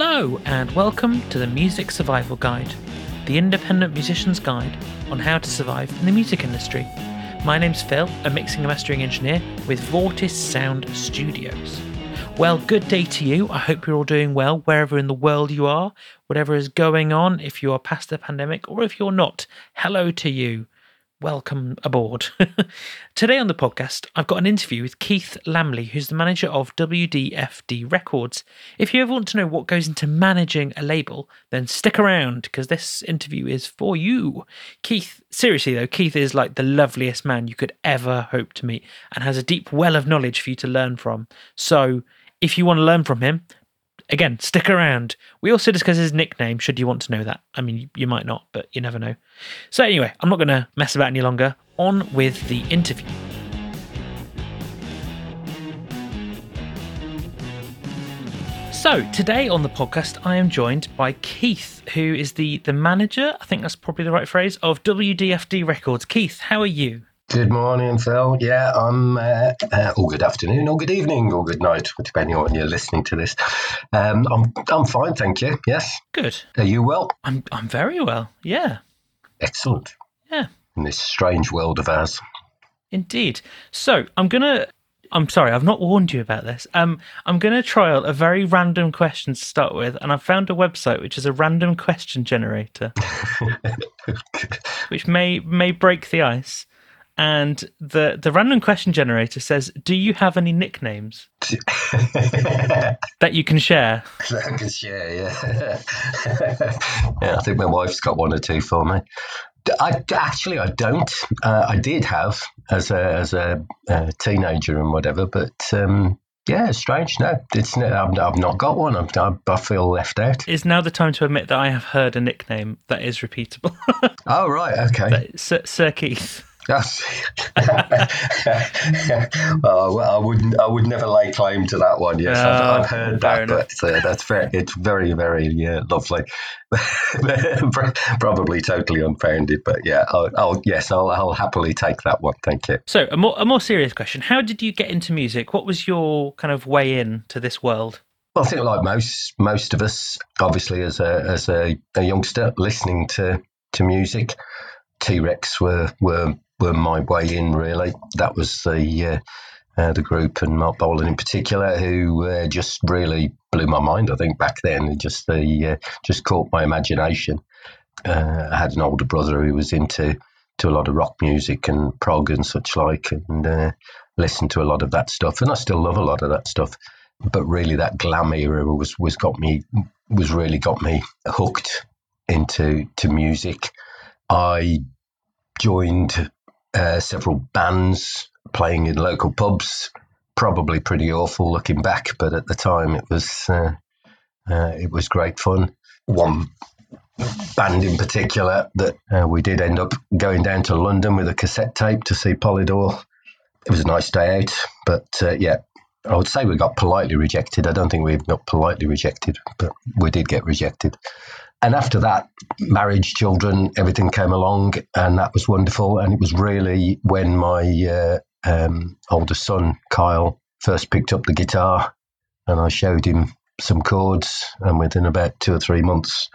Hello, and welcome to the Music Survival Guide, the independent musician's guide on how to survive in the music industry. My name's Phil, a mixing and mastering engineer with Vortis Sound Studios. Well, good day to you. I hope you're all doing well wherever in the world you are, whatever is going on, if you are past the pandemic or if you're not. Hello to you welcome aboard. Today on the podcast, I've got an interview with Keith Lamley, who's the manager of WDFD Records. If you ever want to know what goes into managing a label, then stick around because this interview is for you. Keith, seriously though, Keith is like the loveliest man you could ever hope to meet and has a deep well of knowledge for you to learn from. So, if you want to learn from him, Again, stick around. We also discuss his nickname, should you want to know that. I mean, you might not, but you never know. So, anyway, I'm not going to mess about any longer. On with the interview. So, today on the podcast, I am joined by Keith, who is the, the manager, I think that's probably the right phrase, of WDFD Records. Keith, how are you? Good morning, Phil. Yeah, I'm. Uh, uh, or good afternoon, or good evening, or good night, depending on when you're listening to this. Um, I'm. I'm fine, thank you. Yes. Good. Are you well? I'm. I'm very well. Yeah. Excellent. Yeah. In this strange world of ours. Indeed. So I'm gonna. I'm sorry, I've not warned you about this. Um, I'm going to trial a very random question to start with, and I've found a website which is a random question generator, which may may break the ice and the the random question generator says, "Do you have any nicknames that you can share?" I can share, yeah. yeah, I think my wife's got one or two for me. I actually I don't. Uh, I did have as a as a, a teenager and whatever, but um, yeah, strange. No, it's I've, I've not got one. i I feel left out. Is now the time to admit that I have heard a nickname that is repeatable? oh right, okay. Sir, Sir Keith. Well, I wouldn't. I would never lay claim to that one. Yes, I've, I've, oh, heard that, enough. but uh, that's very. It's very, very yeah, lovely. Probably totally unfounded, but yeah. I'll, I'll yes, I'll, I'll, happily take that one. Thank you. So, a more a more serious question: How did you get into music? What was your kind of way in to this world? Well, I think like most most of us, obviously as a as a, a youngster, listening to to music. T Rex were were were my way in. Really, that was the uh, uh, the group and Marc Bolan in particular who uh, just really blew my mind. I think back then, just the uh, just caught my imagination. Uh, I had an older brother who was into to a lot of rock music and prog and such like, and uh, listened to a lot of that stuff. And I still love a lot of that stuff. But really, that glam era was was got me was really got me hooked into to music. I joined uh, several bands playing in local pubs. Probably pretty awful looking back, but at the time it was uh, uh, it was great fun. One band in particular that uh, we did end up going down to London with a cassette tape to see Polydor. It was a nice day out, but uh, yeah, I would say we got politely rejected. I don't think we got politely rejected, but we did get rejected. And after that, marriage, children, everything came along, and that was wonderful. And it was really when my uh, um, older son, Kyle, first picked up the guitar and I showed him some chords. And within about two or three months,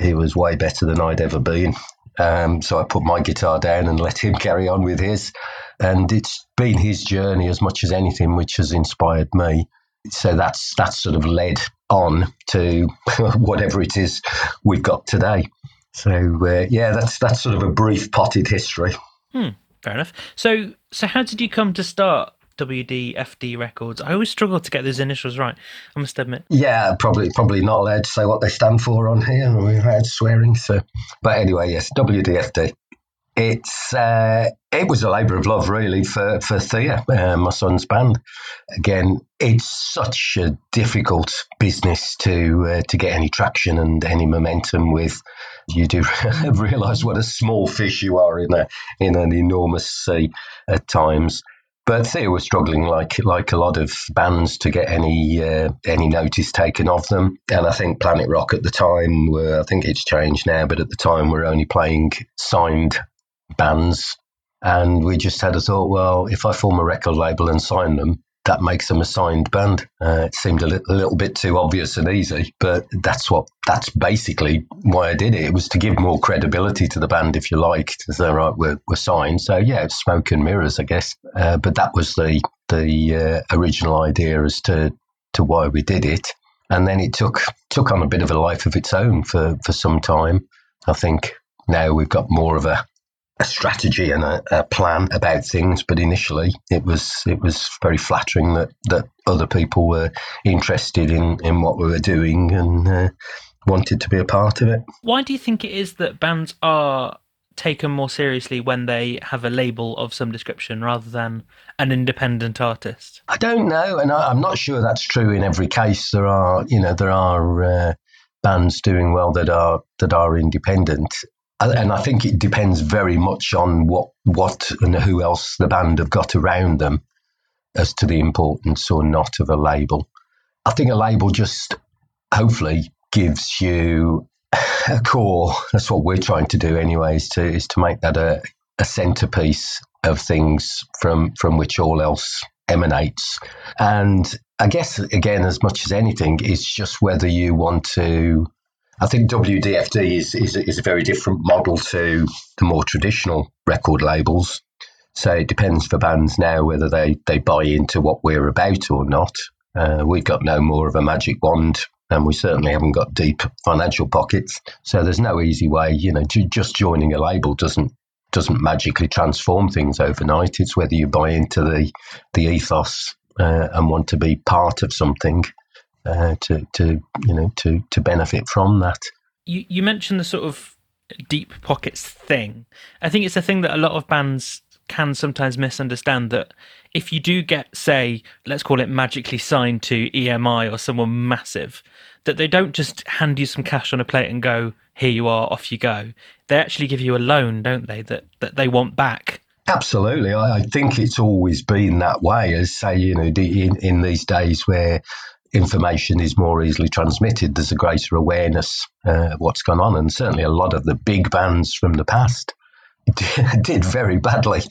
he was way better than I'd ever been. Um, so I put my guitar down and let him carry on with his. And it's been his journey as much as anything which has inspired me. So that's that's sort of led on to whatever it is we've got today. So uh, yeah, that's that's sort of a brief potted history. Hmm, fair enough. So so how did you come to start WDFD Records? I always struggle to get those initials right. I must admit. Yeah, probably probably not allowed to say what they stand for on here. We've had swearing. So, but anyway, yes, WDFD it's uh, it was a labour of love really for for Thea, uh, my son's band. Again, it's such a difficult business to uh, to get any traction and any momentum with. You do realise what a small fish you are in a in an enormous sea at times. But Thea was struggling like like a lot of bands to get any uh, any notice taken of them. And I think Planet Rock at the time were I think it's changed now, but at the time we're only playing signed bands. And we just had a thought, well, if I form a record label and sign them, that makes them a signed band. Uh, it seemed a, li- a, little bit too obvious and easy, but that's what that's basically why I did it. It was to give more credibility to the band, if you like, to say, right, we're, we're signed. So yeah, it's smoke and mirrors, I guess. Uh, but that was the the uh, original idea as to to why we did it, and then it took took on a bit of a life of its own for for some time. I think now we've got more of a a strategy and a, a, plan about things. But initially, it was it was very flattering that that other people were interested in in what we were doing and uh, wanted to be a part of it. Why do you think it is that bands are taken more seriously when they have a label of some description rather than an independent artist? I don't know, and I, am not sure that's true in every case. There are, you know, there are uh, bands doing well that are that are independent, and I think it depends very much on what what and who else the band have got around them as to the importance or not of a label. I think a label just hopefully gives you a core. That's what we're trying to do, anyways. To is to make that a, a centerpiece of things from from which all else emanates. And I guess again, as much as anything, it's just whether you want to I think WDFD is, is, is a very different model to the more traditional record labels. So it depends for bands now whether they, they buy into what we're about or not. Uh, we've got no more of a magic wand, and we certainly haven't got deep financial pockets. So there's no easy way, you know, just joining a label doesn't doesn't magically transform things overnight. It's whether you buy into the the ethos uh, and want to be part of something uh, to to you know to to benefit from that. You you mentioned the sort of deep pockets thing. I think it's a thing that a lot of bands can sometimes misunderstand that if you do get say let's call it magically signed to EMI or someone massive that they don't just hand you some cash on a plate and go here you are off you go they actually give you a loan don't they that that they want back Absolutely, I, I think it's always been that way. As say, you know, in, in these days where information is more easily transmitted. There's a greater awareness uh, of what's gone on, and certainly a lot of the big bands from the past did very badly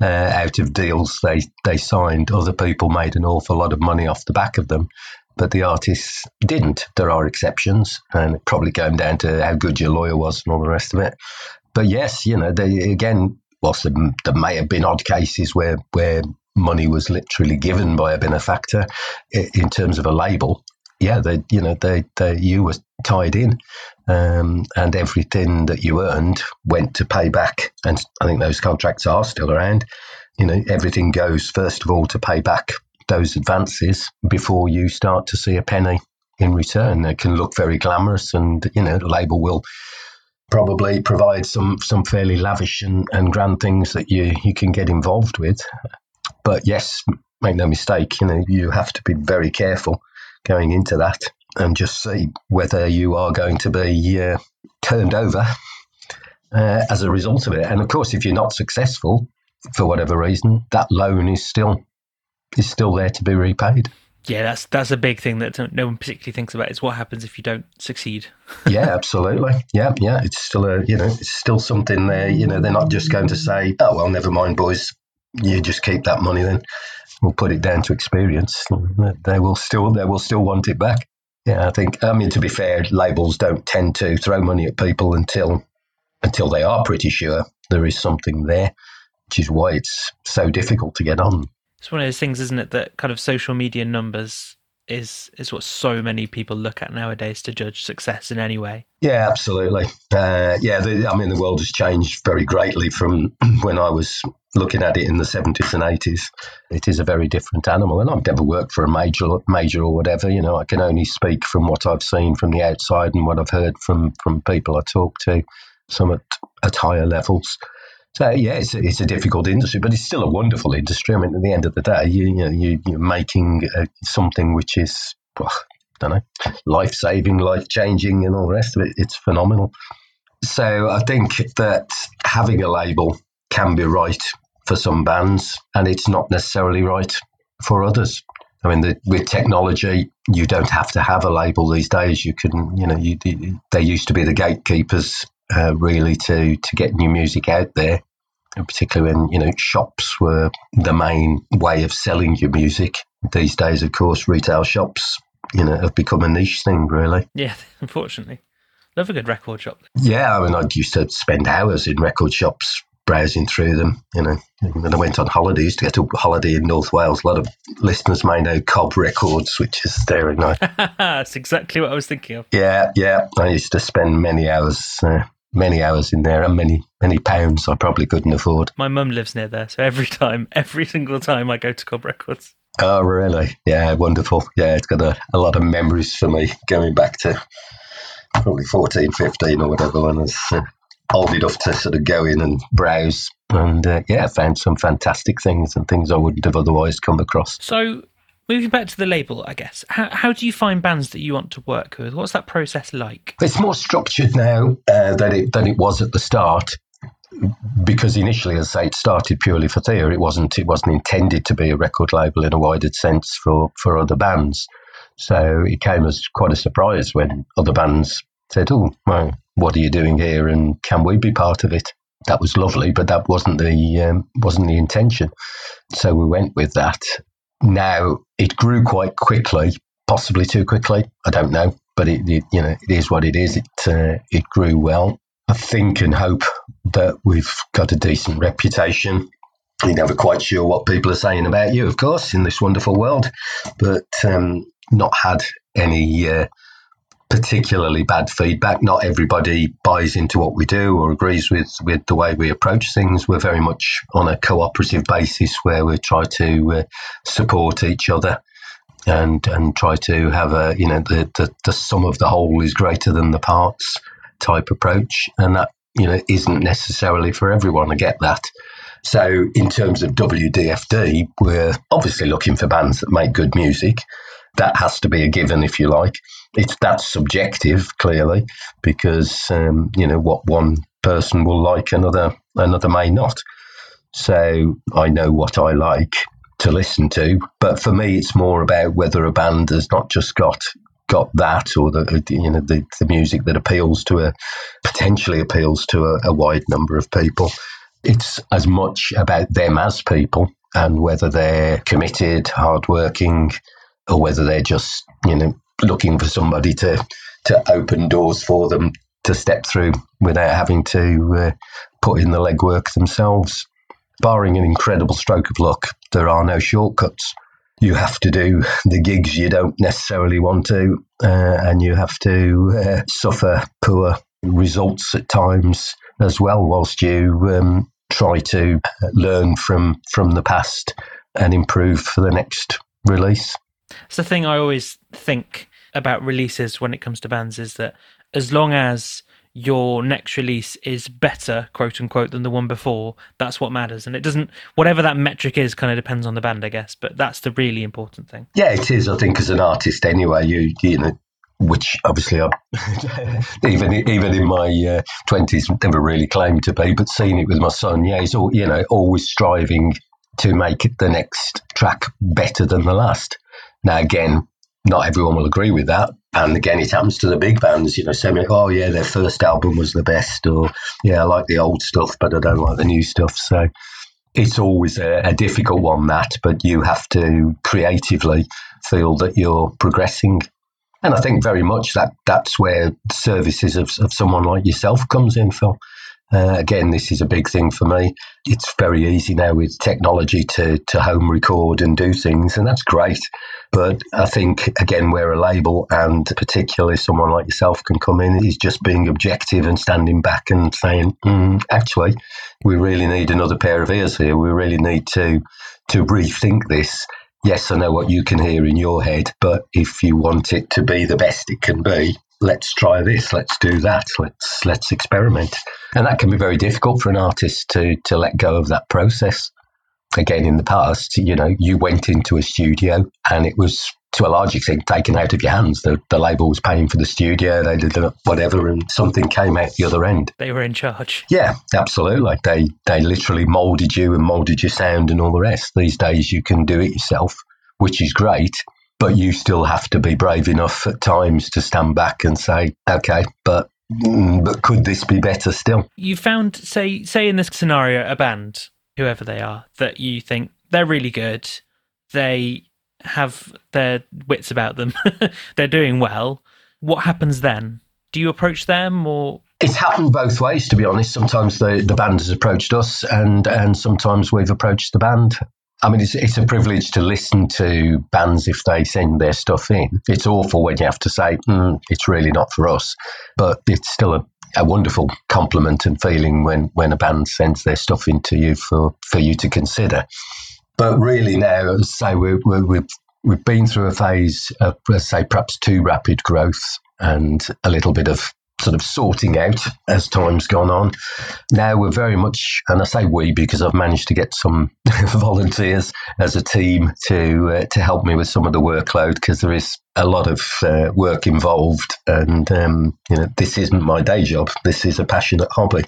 uh, out of deals they they signed. Other people made an awful lot of money off the back of them, but the artists didn't. There are exceptions, and it probably came down to how good your lawyer was and all the rest of it. But yes, you know, they again. Whilst there, there may have been odd cases where where money was literally given by a benefactor in terms of a label, yeah, they, you know, they, they, you were tied in, um, and everything that you earned went to pay back. And I think those contracts are still around. You know, everything goes first of all to pay back those advances before you start to see a penny in return. It can look very glamorous, and you know, the label will probably provide some some fairly lavish and, and grand things that you you can get involved with. But yes, make no mistake, you know, you have to be very careful going into that and just see whether you are going to be uh, turned over uh, as a result of it. And of course, if you're not successful for whatever reason, that loan is still is still there to be repaid. Yeah, that's that's a big thing that no one particularly thinks about is what happens if you don't succeed. yeah, absolutely. Yeah, yeah, it's still a you know it's still something there. You know, they're not just going to say, "Oh well, never mind, boys you just keep that money then. We'll put it down to experience. They will still they will still want it back. Yeah, I think. I mean, to be fair, labels don't tend to throw money at people until until they are pretty sure there is something there, which is why it's so difficult to get on. It's one of those things, isn't it? That kind of social media numbers is is what so many people look at nowadays to judge success in any way. Yeah, absolutely. Uh, yeah, the, I mean, the world has changed very greatly from when I was looking at it in the 70s and 80s. It is a very different animal, and I've never worked for a major, major or whatever. You know, I can only speak from what I've seen from the outside and what I've heard from from people I talk to, some at, at higher levels. So yeah, it's a, it's a difficult industry, but it's still a wonderful industry. I mean, at the end of the day, you, you know, you, are making uh, something which is, well, I don't know, life saving, life changing, and all the rest of it. It's phenomenal. So I think that having a label can be right for some bands, and it's not necessarily right for others. I mean, the, with technology, you don't have to have a label these days. You can, you know, you, they used to be the gatekeepers uh, really to to get new music out there, and particularly when you know shops were the main way of selling your music. these days, of course, retail shops, you know, have become a niche thing, really. Yeah, unfortunately. Love a good record shop. Yeah, I mean, I used to spend hours in record shops browsing through them. You know, when I went on holidays to get a holiday in North Wales, a lot of listeners may know Cob Records, which is there in night. That's exactly what I was thinking of. Yeah, yeah. I used to spend many hours, uh, many hours in there, and many, many pounds I probably couldn't afford. My mum lives near there, so every time, every single time I go to Cob Records. Oh, really? Yeah, wonderful. Yeah, it's got a, a lot of memories for me going back to probably 14, 15 or whatever when I was uh, old enough to sort of go in and browse. And uh, yeah, found some fantastic things and things I wouldn't have otherwise come across. So, moving back to the label, I guess, how, how do you find bands that you want to work with? What's that process like? It's more structured now uh, than, it, than it was at the start. Because initially, as I say, it started purely for Thea. It wasn't. It wasn't intended to be a record label in a wider sense for, for other bands. So it came as quite a surprise when other bands said, "Oh, well, what are you doing here? And can we be part of it?" That was lovely, but that wasn't the um, wasn't the intention. So we went with that. Now it grew quite quickly, possibly too quickly. I don't know, but it, it you know it is what it is. It uh, it grew well. I think and hope that we've got a decent reputation. You're never quite sure what people are saying about you, of course, in this wonderful world, but um, not had any uh, particularly bad feedback. Not everybody buys into what we do or agrees with, with the way we approach things. We're very much on a cooperative basis where we try to uh, support each other and and try to have a you know the, the the sum of the whole is greater than the parts type approach, and that you know isn't necessarily for everyone. I get that. So in terms of WDFD, we're obviously looking for bands that make good music. That has to be a given, if you like. It's that's subjective, clearly, because um, you know what one person will like, another another may not. So I know what I like to listen to, but for me, it's more about whether a band has not just got got that or the you know the, the music that appeals to a potentially appeals to a, a wide number of people. It's as much about them as people and whether they're committed, hardworking, or whether they're just you know looking for somebody to to open doors for them to step through without having to uh, put in the legwork themselves. Barring an incredible stroke of luck, there are no shortcuts you have to do the gigs you don't necessarily want to, uh, and you have to uh, suffer poor results at times as well, whilst you um, try to learn from from the past and improve for the next release. It's the thing I always think about releases when it comes to bands is that as long as your next release is better, quote unquote, than the one before, that's what matters. And it doesn't, whatever that metric is, kind of depends on the band, I guess. But that's the really important thing. Yeah, it is. I think as an artist, anyway, you you know, which obviously I even even in my twenties uh, never really claimed to be, but seeing it with my son, yeah, he's all you know always striving to make the next track better than the last. Now again, not everyone will agree with that. And again, it happens to the big bands, you know, saying, oh, yeah, their first album was the best, or yeah, I like the old stuff, but I don't like the new stuff. So it's always a, a difficult one, that, but you have to creatively feel that you're progressing. And I think very much that that's where services of, of someone like yourself comes in, Phil. Uh, again, this is a big thing for me. It's very easy now with technology to, to home record and do things, and that's great. But I think, again, where a label and particularly someone like yourself can come in is just being objective and standing back and saying, mm, actually, we really need another pair of ears here. We really need to, to rethink this. Yes, I know what you can hear in your head, but if you want it to be the best it can be, let's try this, let's do that, let's let's experiment. And that can be very difficult for an artist to to let go of that process. Again, in the past, you know, you went into a studio and it was to a large extent taken out of your hands. The, the label was paying for the studio, they did whatever, and something came out the other end. They were in charge. Yeah, absolutely. They they literally molded you and molded your sound and all the rest. These days, you can do it yourself, which is great but you still have to be brave enough at times to stand back and say, okay, but mm, but could this be better still? You found, say, say in this scenario, a band, whoever they are, that you think they're really good, they have their wits about them, they're doing well. What happens then? Do you approach them or? It's happened both ways, to be honest. Sometimes the, the band has approached us, and and sometimes we've approached the band. I mean, it's, it's a privilege to listen to bands if they send their stuff in. It's awful when you have to say, mm, it's really not for us, but it's still a, a wonderful compliment and feeling when, when a band sends their stuff into you for, for you to consider. But really now, as I say, we we've, we've been through a phase of, say, perhaps too rapid growth and a little bit of sort of sorting out as time's gone on. Now we're very much, and I say we because I've managed to get some volunteers as a team to uh, to help me with some of the workload because there is a lot of uh, work involved, and um, you know this isn't my day job. This is a passionate hobby.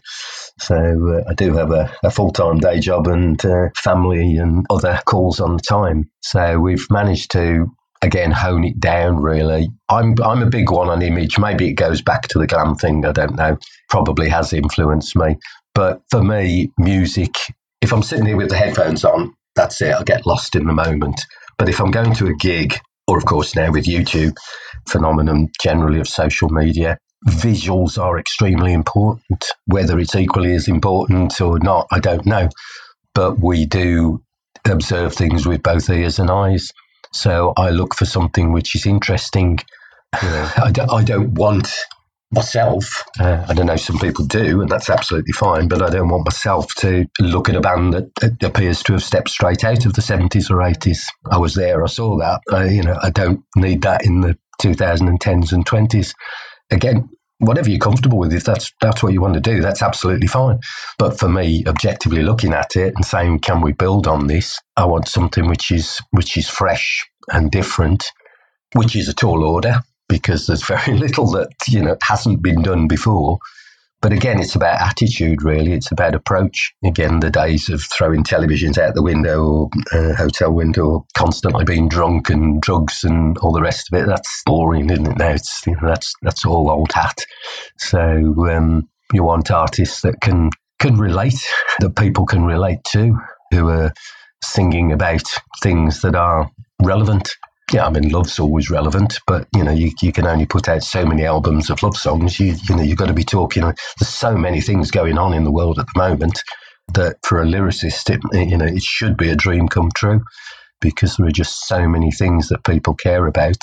So uh, I do have a, a full time day job and uh, family and other calls on the time. So we've managed to again hone it down really. I'm i'm a big one on image. Maybe it goes back to the glam thing i don't know. Probably has influenced me. But for me music if i'm sitting here with the headphones on that's it. I get lost in the moment. But if i'm going to a gig or of course now with youtube phenomenon generally of social media visuals are extremely important. Whether it's equally as important or not i don't know. But we do observe things with both ears and eyes so I look for something which is interesting. I don't want myself. Uh, I don't know, some people do, and that's absolutely fine, but I don't want myself to look at a band that, that appears to have stepped straight out of the 70s or 80s. I was there, I saw that. I, you know, I don't need that in the 2010s and 20s. Again, whatever you're comfortable with, if that's that's what you want to do, that's absolutely fine. But for me, objectively looking at it and saying, can we build on this? I want something which is which is fresh and different, which is a tall order because there's very little that you know hasn't been done before. But again, it's about attitude, really. It's about approach. Again, the days of throwing televisions out the window or uh, hotel window, or constantly being drunk and drugs and all the rest of it, that's boring, isn't it? Now it's, you know, that's, that's all old hat. So um, you want artists that can, can relate, that people can relate to, who are singing about things that are relevant yeah, I mean, love's always relevant, but you know, you, you can only put out so many albums of love songs. You you know, you've got to be talking. There's so many things going on in the world at the moment that for a lyricist, it, you know, it should be a dream come true because there are just so many things that people care about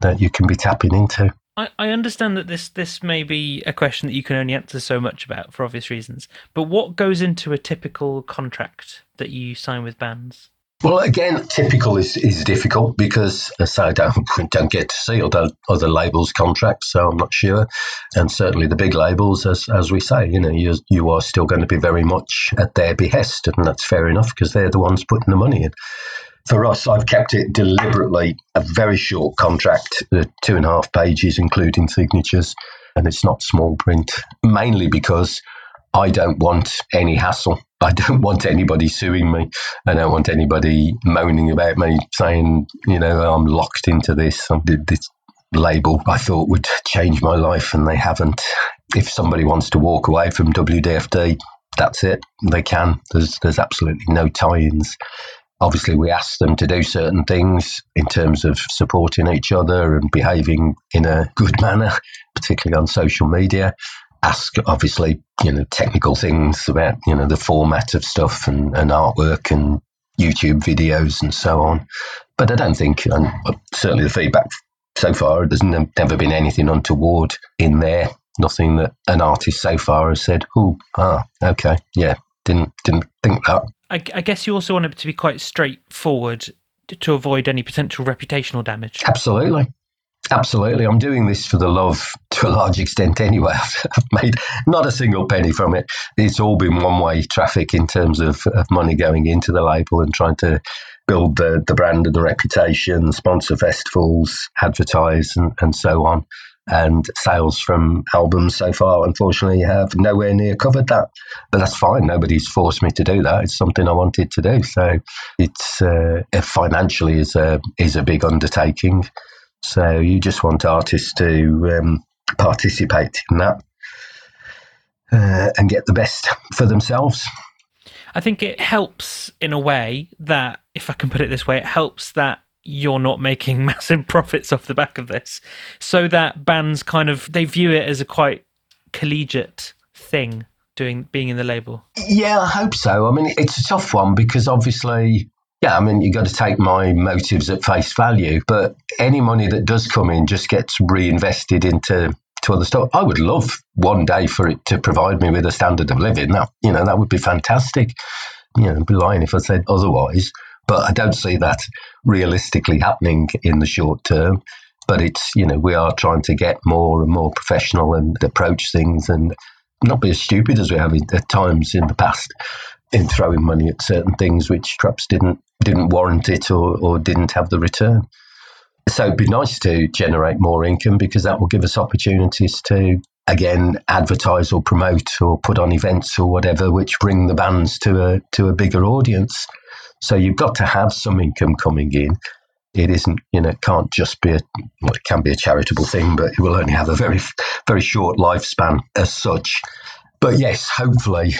that you can be tapping into. I, I understand that this this may be a question that you can only answer so much about for obvious reasons. But what goes into a typical contract that you sign with bands? Well, again, typical is, is difficult because, as I don't, don't get to see other, other labels' contracts, so I'm not sure. And certainly the big labels, as, as we say, you know, you, you are still going to be very much at their behest, and that's fair enough because they're the ones putting the money in. For us, I've kept it deliberately a very short contract, uh, two and a half pages, including signatures, and it's not small print, mainly because I don't want any hassle. I don't want anybody suing me. I don't want anybody moaning about me saying, you know, I'm locked into this. I did this label I thought would change my life and they haven't. If somebody wants to walk away from WDFD, that's it. They can. There's there's absolutely no tie-ins. Obviously, we ask them to do certain things in terms of supporting each other and behaving in a good manner, particularly on social media ask obviously you know technical things about you know the format of stuff and, and artwork and YouTube videos and so on. But I don't think, and certainly the feedback so far, there's never been anything untoward in there. Nothing that an artist so far has said, "Oh, ah, okay, yeah, didn't didn't think that." I, I guess you also want it to be quite straightforward to avoid any potential reputational damage. Absolutely, Absolutely. I'm doing this for the love to a large extent anyway. I've made not a single penny from it. It's all been one way traffic in terms of, of money going into the label and trying to build the, the brand and the reputation, sponsor festivals, advertise, and, and so on. And sales from albums so far, unfortunately, have nowhere near covered that. But that's fine. Nobody's forced me to do that. It's something I wanted to do. So it's uh, financially is a is a big undertaking. So you just want artists to um, participate in that uh, and get the best for themselves. I think it helps in a way that, if I can put it this way, it helps that you're not making massive profits off the back of this. So that bands kind of they view it as a quite collegiate thing doing being in the label. Yeah, I hope so. I mean, it's a tough one because obviously yeah, I mean, you've got to take my motives at face value, but any money that does come in just gets reinvested into to other stuff. I would love one day for it to provide me with a standard of living. That you know, that would be fantastic. You know, I'd be lying if I said otherwise. But I don't see that realistically happening in the short term. But it's you know, we are trying to get more and more professional and approach things and not be as stupid as we have at times in the past in throwing money at certain things which perhaps didn't didn't warrant it or, or didn't have the return. So it'd be nice to generate more income because that will give us opportunities to again advertise or promote or put on events or whatever which bring the bands to a to a bigger audience. So you've got to have some income coming in. It isn't, you know, it can't just be a well, it can be a charitable thing, but it will only have a very very short lifespan as such. But yes, hopefully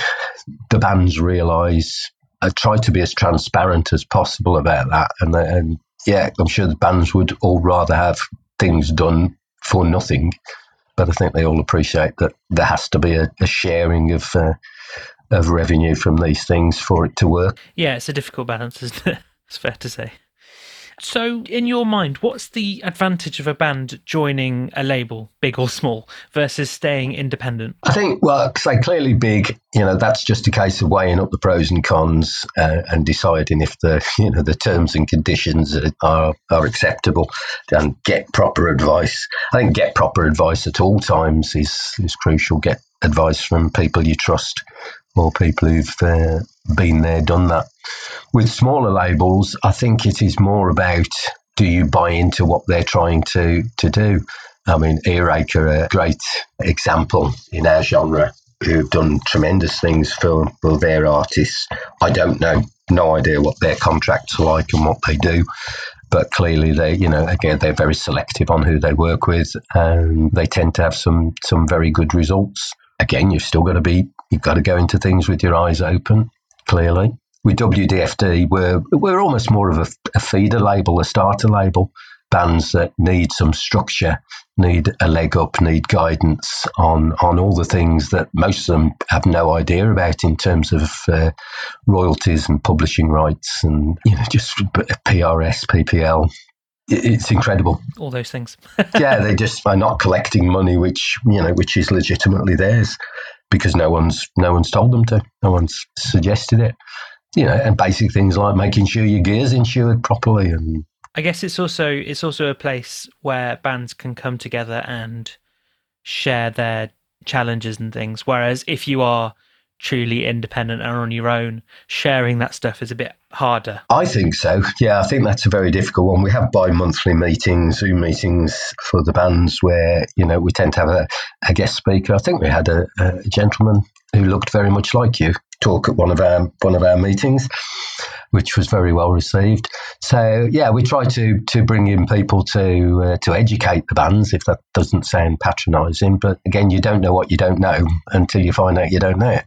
the bands realise I try to be as transparent as possible about that. And, and yeah, I'm sure the bands would all rather have things done for nothing. But I think they all appreciate that there has to be a, a sharing of uh, of revenue from these things for it to work. Yeah, it's a difficult balance, isn't it? It's fair to say. So, in your mind, what's the advantage of a band joining a label, big or small, versus staying independent? I think, well, say clearly big. You know, that's just a case of weighing up the pros and cons uh, and deciding if the you know the terms and conditions are are acceptable, and get proper advice. I think get proper advice at all times is is crucial. Get advice from people you trust or people who've uh, been there, done that. With smaller labels, I think it is more about do you buy into what they're trying to, to do? I mean, Earache are a great example in our genre who've done tremendous things for, for their artists. I don't know, no idea what their contracts are like and what they do. But clearly, they, you know, again, they're very selective on who they work with, and they tend to have some some very good results again, you've still got to be, you've got to go into things with your eyes open, clearly. With WDFD, we're, we're almost more of a, a feeder label, a starter label. Bands that need some structure, need a leg up, need guidance on, on all the things that most of them have no idea about in terms of uh, royalties and publishing rights and you know just PRS, PPL, it's incredible. All those things. yeah, they just are not collecting money, which you know, which is legitimately theirs, because no one's no one's told them to. No one's suggested it. You know, and basic things like making sure your gear's insured properly, and I guess it's also it's also a place where bands can come together and share their challenges and things. Whereas if you are truly independent and on your own, sharing that stuff is a bit harder? I think so. Yeah, I think that's a very difficult one. We have bi monthly meetings, Zoom meetings for the bands where, you know, we tend to have a, a guest speaker. I think we had a, a gentleman who looked very much like you talk at one of our one of our meetings which was very well received. So yeah, we try to to bring in people to uh, to educate the bands. If that doesn't sound patronising, but again, you don't know what you don't know until you find out you don't know it.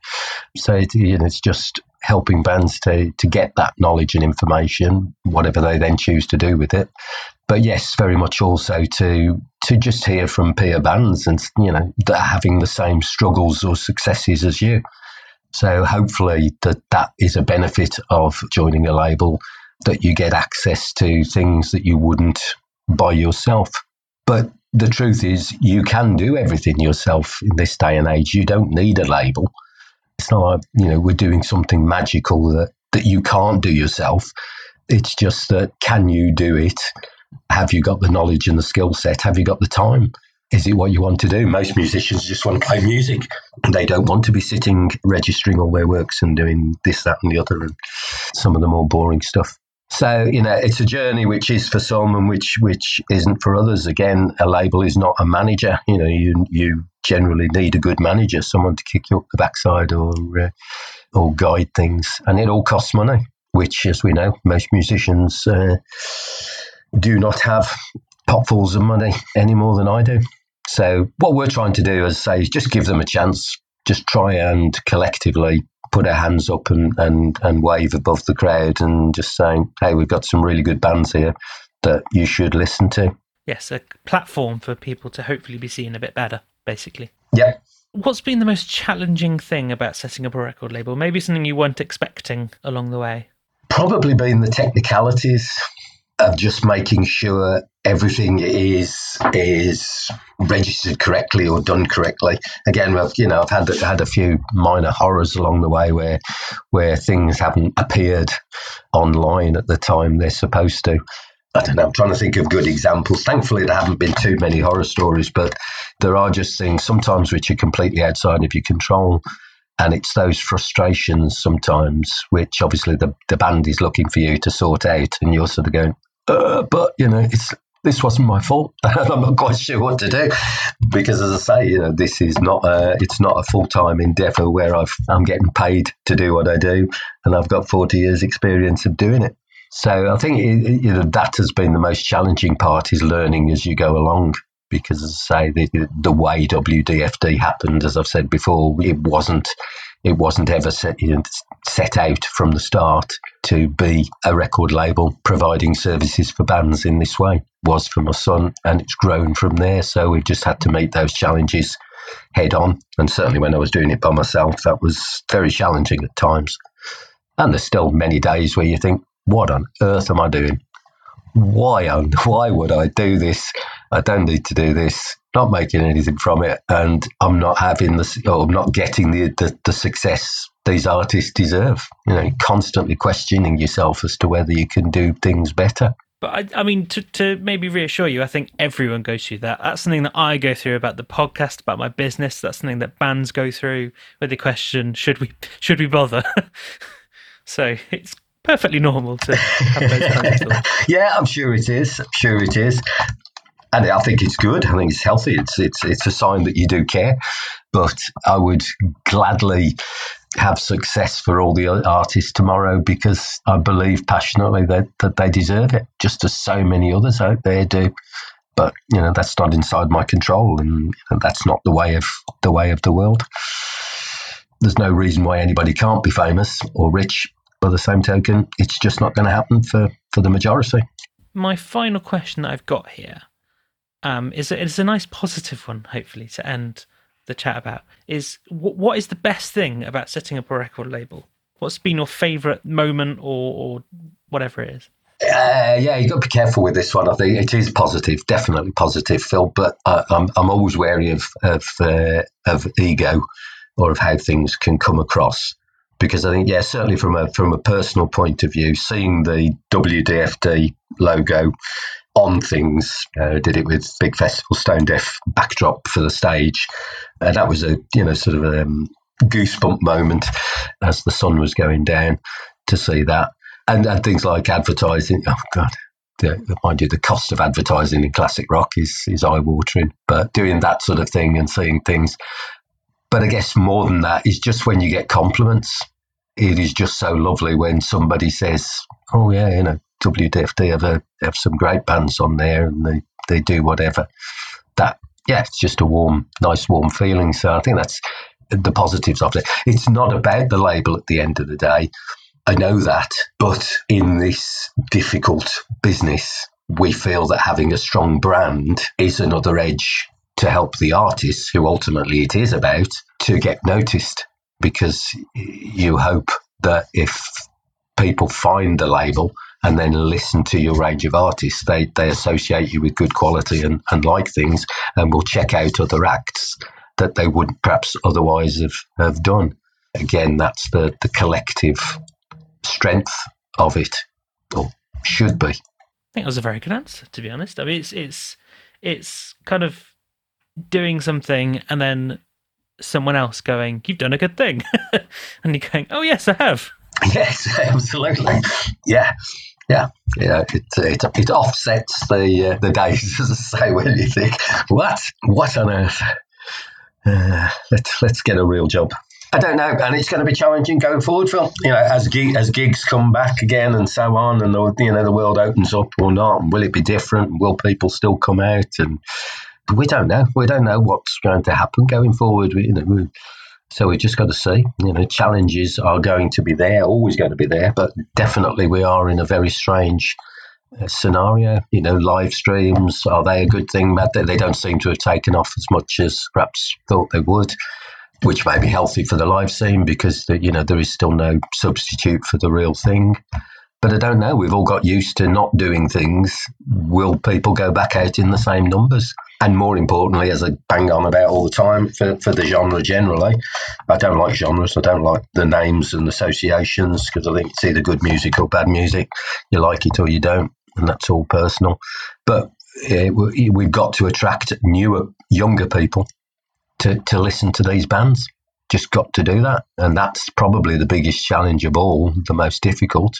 So it, you know, it's just helping bands to to get that knowledge and information, whatever they then choose to do with it. But yes, very much also to to just hear from peer bands and you know that are having the same struggles or successes as you. So hopefully that that is a benefit of joining a label that you get access to things that you wouldn't by yourself. But the truth is you can do everything yourself in this day and age. You don't need a label. It's not like, you know, we're doing something magical that, that you can't do yourself. It's just that can you do it? Have you got the knowledge and the skill set? Have you got the time? is it what you want to do? Most musicians just want to play music. They don't want to be sitting registering all their works and doing this, that, and the other, and some of the more boring stuff. So you know, it's a journey which is for some and which which isn't for others. Again, a label is not a manager. You know, you you generally need a good manager, someone to kick you up the backside or uh, or guide things, and it all costs money. Which, as we know, most musicians uh, do not have potfuls of money any more than I do. So what we're trying to do, as I say, is just give them a chance. Just try and collectively put our hands up and, and, and wave above the crowd and just saying, hey, we've got some really good bands here. that you should listen to. Yes, a platform for people to hopefully be seen a bit better, basically. Yeah. What's been the most challenging thing about setting up a record label? Maybe something you weren't expecting along the way? Probably been the technicalities of just making sure everything is is registered correctly or done correctly. Again, I've, you know, I've had had a few minor horrors along the way where where things haven't appeared online at the time they're supposed to. I don't know. I'm trying to think of good examples. Thankfully, there haven't been too many horror stories, but there are just things sometimes which are completely outside of your control. And it's those frustrations sometimes, which obviously the, the band is looking for you to sort out, and you're sort of going, uh, but you know, it's this wasn't my fault. I'm not quite sure what to do because, as I say, you know, this is not a it's not a full time endeavour where I've I'm getting paid to do what I do, and I've got 40 years experience of doing it. So I think it, you know that has been the most challenging part is learning as you go along. Because, as I say, the, the way WDFD happened, as I've said before, it wasn't it wasn't ever set, you know, set out from the start to be a record label providing services for bands in this way. Was for my son, and it's grown from there. So we've just had to meet those challenges head on. And certainly when I was doing it by myself, that was very challenging at times. And there's still many days where you think, what on earth am I doing? Why on why would I do this? I don't need to do this not making anything from it, and I'm not having the, or I'm not getting the, the, the success these artists deserve. You know, constantly questioning yourself as to whether you can do things better. But I, I mean, to, to maybe reassure you, I think everyone goes through that. That's something that I go through about the podcast, about my business. That's something that bands go through with the question: should we should we bother? so it's perfectly normal to have those kinds of thoughts. yeah, I'm sure it is. I'm sure it is and I think it's good. I think it's healthy. It's it's it's a sign that you do care. But I would gladly have success for all the artists tomorrow because I believe passionately that, that they deserve it, just as so many others out there do. But you know that's not inside my control, and, and that's not the way of the way of the world. There's no reason why anybody can't be famous or rich. By the same token, it's just not going to happen for, for the majority. My final question that I've got here um, is it's a nice positive one, hopefully, to end the chat about. Is what is the best thing about setting up a record label? What's been your favourite moment or, or whatever it is? Uh, yeah, you've got to be careful with this one. I think it is positive, definitely positive, Phil. But uh, I'm I'm always wary of of uh, of ego or of how things can come across because I think yeah, certainly from a from a personal point of view, seeing the WDFD logo on things. Uh, did it with Big Festival Stone Deaf backdrop for the stage. Uh, that was a you know sort of a um, goosebump moment as the sun was going down to see that, and and things like advertising. Oh God. The, mind you, the cost of advertising in classic rock is is eye watering. But doing that sort of thing and seeing things, but I guess more than that is just when you get compliments. It is just so lovely when somebody says, "Oh yeah, you know, WDFD have a, have some great bands on there, and they they do whatever. That yeah, it's just a warm, nice, warm feeling. So I think that's the positives of it. It's not about the label at the end of the day. I know that, but in this difficult business, we feel that having a strong brand is another edge to help the artists, who ultimately it is about, to get noticed. Because you hope that if people find the label and then listen to your range of artists. They they associate you with good quality and, and like things and will check out other acts that they wouldn't perhaps otherwise have, have done. Again, that's the, the collective strength of it, or should be. I think that was a very good answer, to be honest. I mean, it's it's it's kind of doing something and then someone else going, "You've done a good thing," and you're going, "Oh yes, I have." Yes, absolutely. Yeah, yeah, yeah, it it, it offsets the uh, the days, as I say, when you think, what, what on earth? Uh, let's let's get a real job. I don't know, and it's going to be challenging going forward, Phil. You know, as gig, as gigs come back again and so on, and the, you know the world opens up or not, will it be different? Will people still come out? And we don't know. We don't know what's going to happen going forward. We, you know, so we've just got to see. You know, challenges are going to be there, always going to be there, but definitely we are in a very strange uh, scenario. You know, live streams are they a good thing? But they don't seem to have taken off as much as perhaps thought they would, which may be healthy for the live scene because the, you know there is still no substitute for the real thing. But I don't know. We've all got used to not doing things. Will people go back out in the same numbers? And more importantly, as I bang on about all the time, for, for the genre generally, I don't like genres. I don't like the names and associations because I think it's either good music or bad music. You like it or you don't, and that's all personal. But uh, we've got to attract newer, younger people to, to listen to these bands. Just got to do that. And that's probably the biggest challenge of all, the most difficult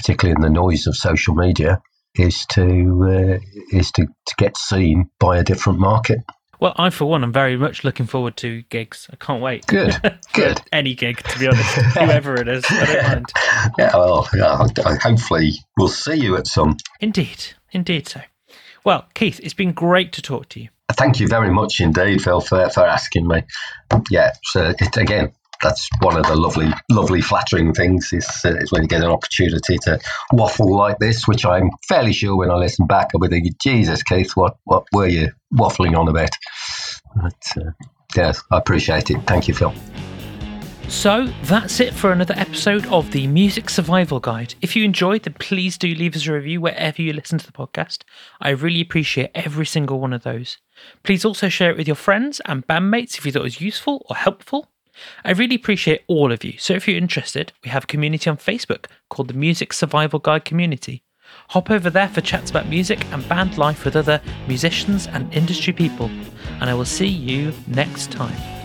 particularly in the noise of social media, is to uh, is to, to get seen by a different market. Well, I for one am very much looking forward to gigs. I can't wait. Good, good. Any gig, to be honest, whoever it is, I don't mind. Yeah, well, yeah, hopefully we'll see you at some. Indeed, indeed so. Well, Keith, it's been great to talk to you. Thank you very much indeed, Phil, for, for asking me. Yeah, so it, again, that's one of the lovely, lovely, flattering things is, uh, is when you get an opportunity to waffle like this, which I'm fairly sure when I listen back, I'll be thinking, Jesus, Keith, what, what were you waffling on about? But uh, yes, I appreciate it. Thank you, Phil. So that's it for another episode of the Music Survival Guide. If you enjoyed, then please do leave us a review wherever you listen to the podcast. I really appreciate every single one of those. Please also share it with your friends and bandmates if you thought it was useful or helpful. I really appreciate all of you. So if you're interested, we have a community on Facebook called the Music Survival Guide Community. Hop over there for chats about music and band life with other musicians and industry people. And I will see you next time.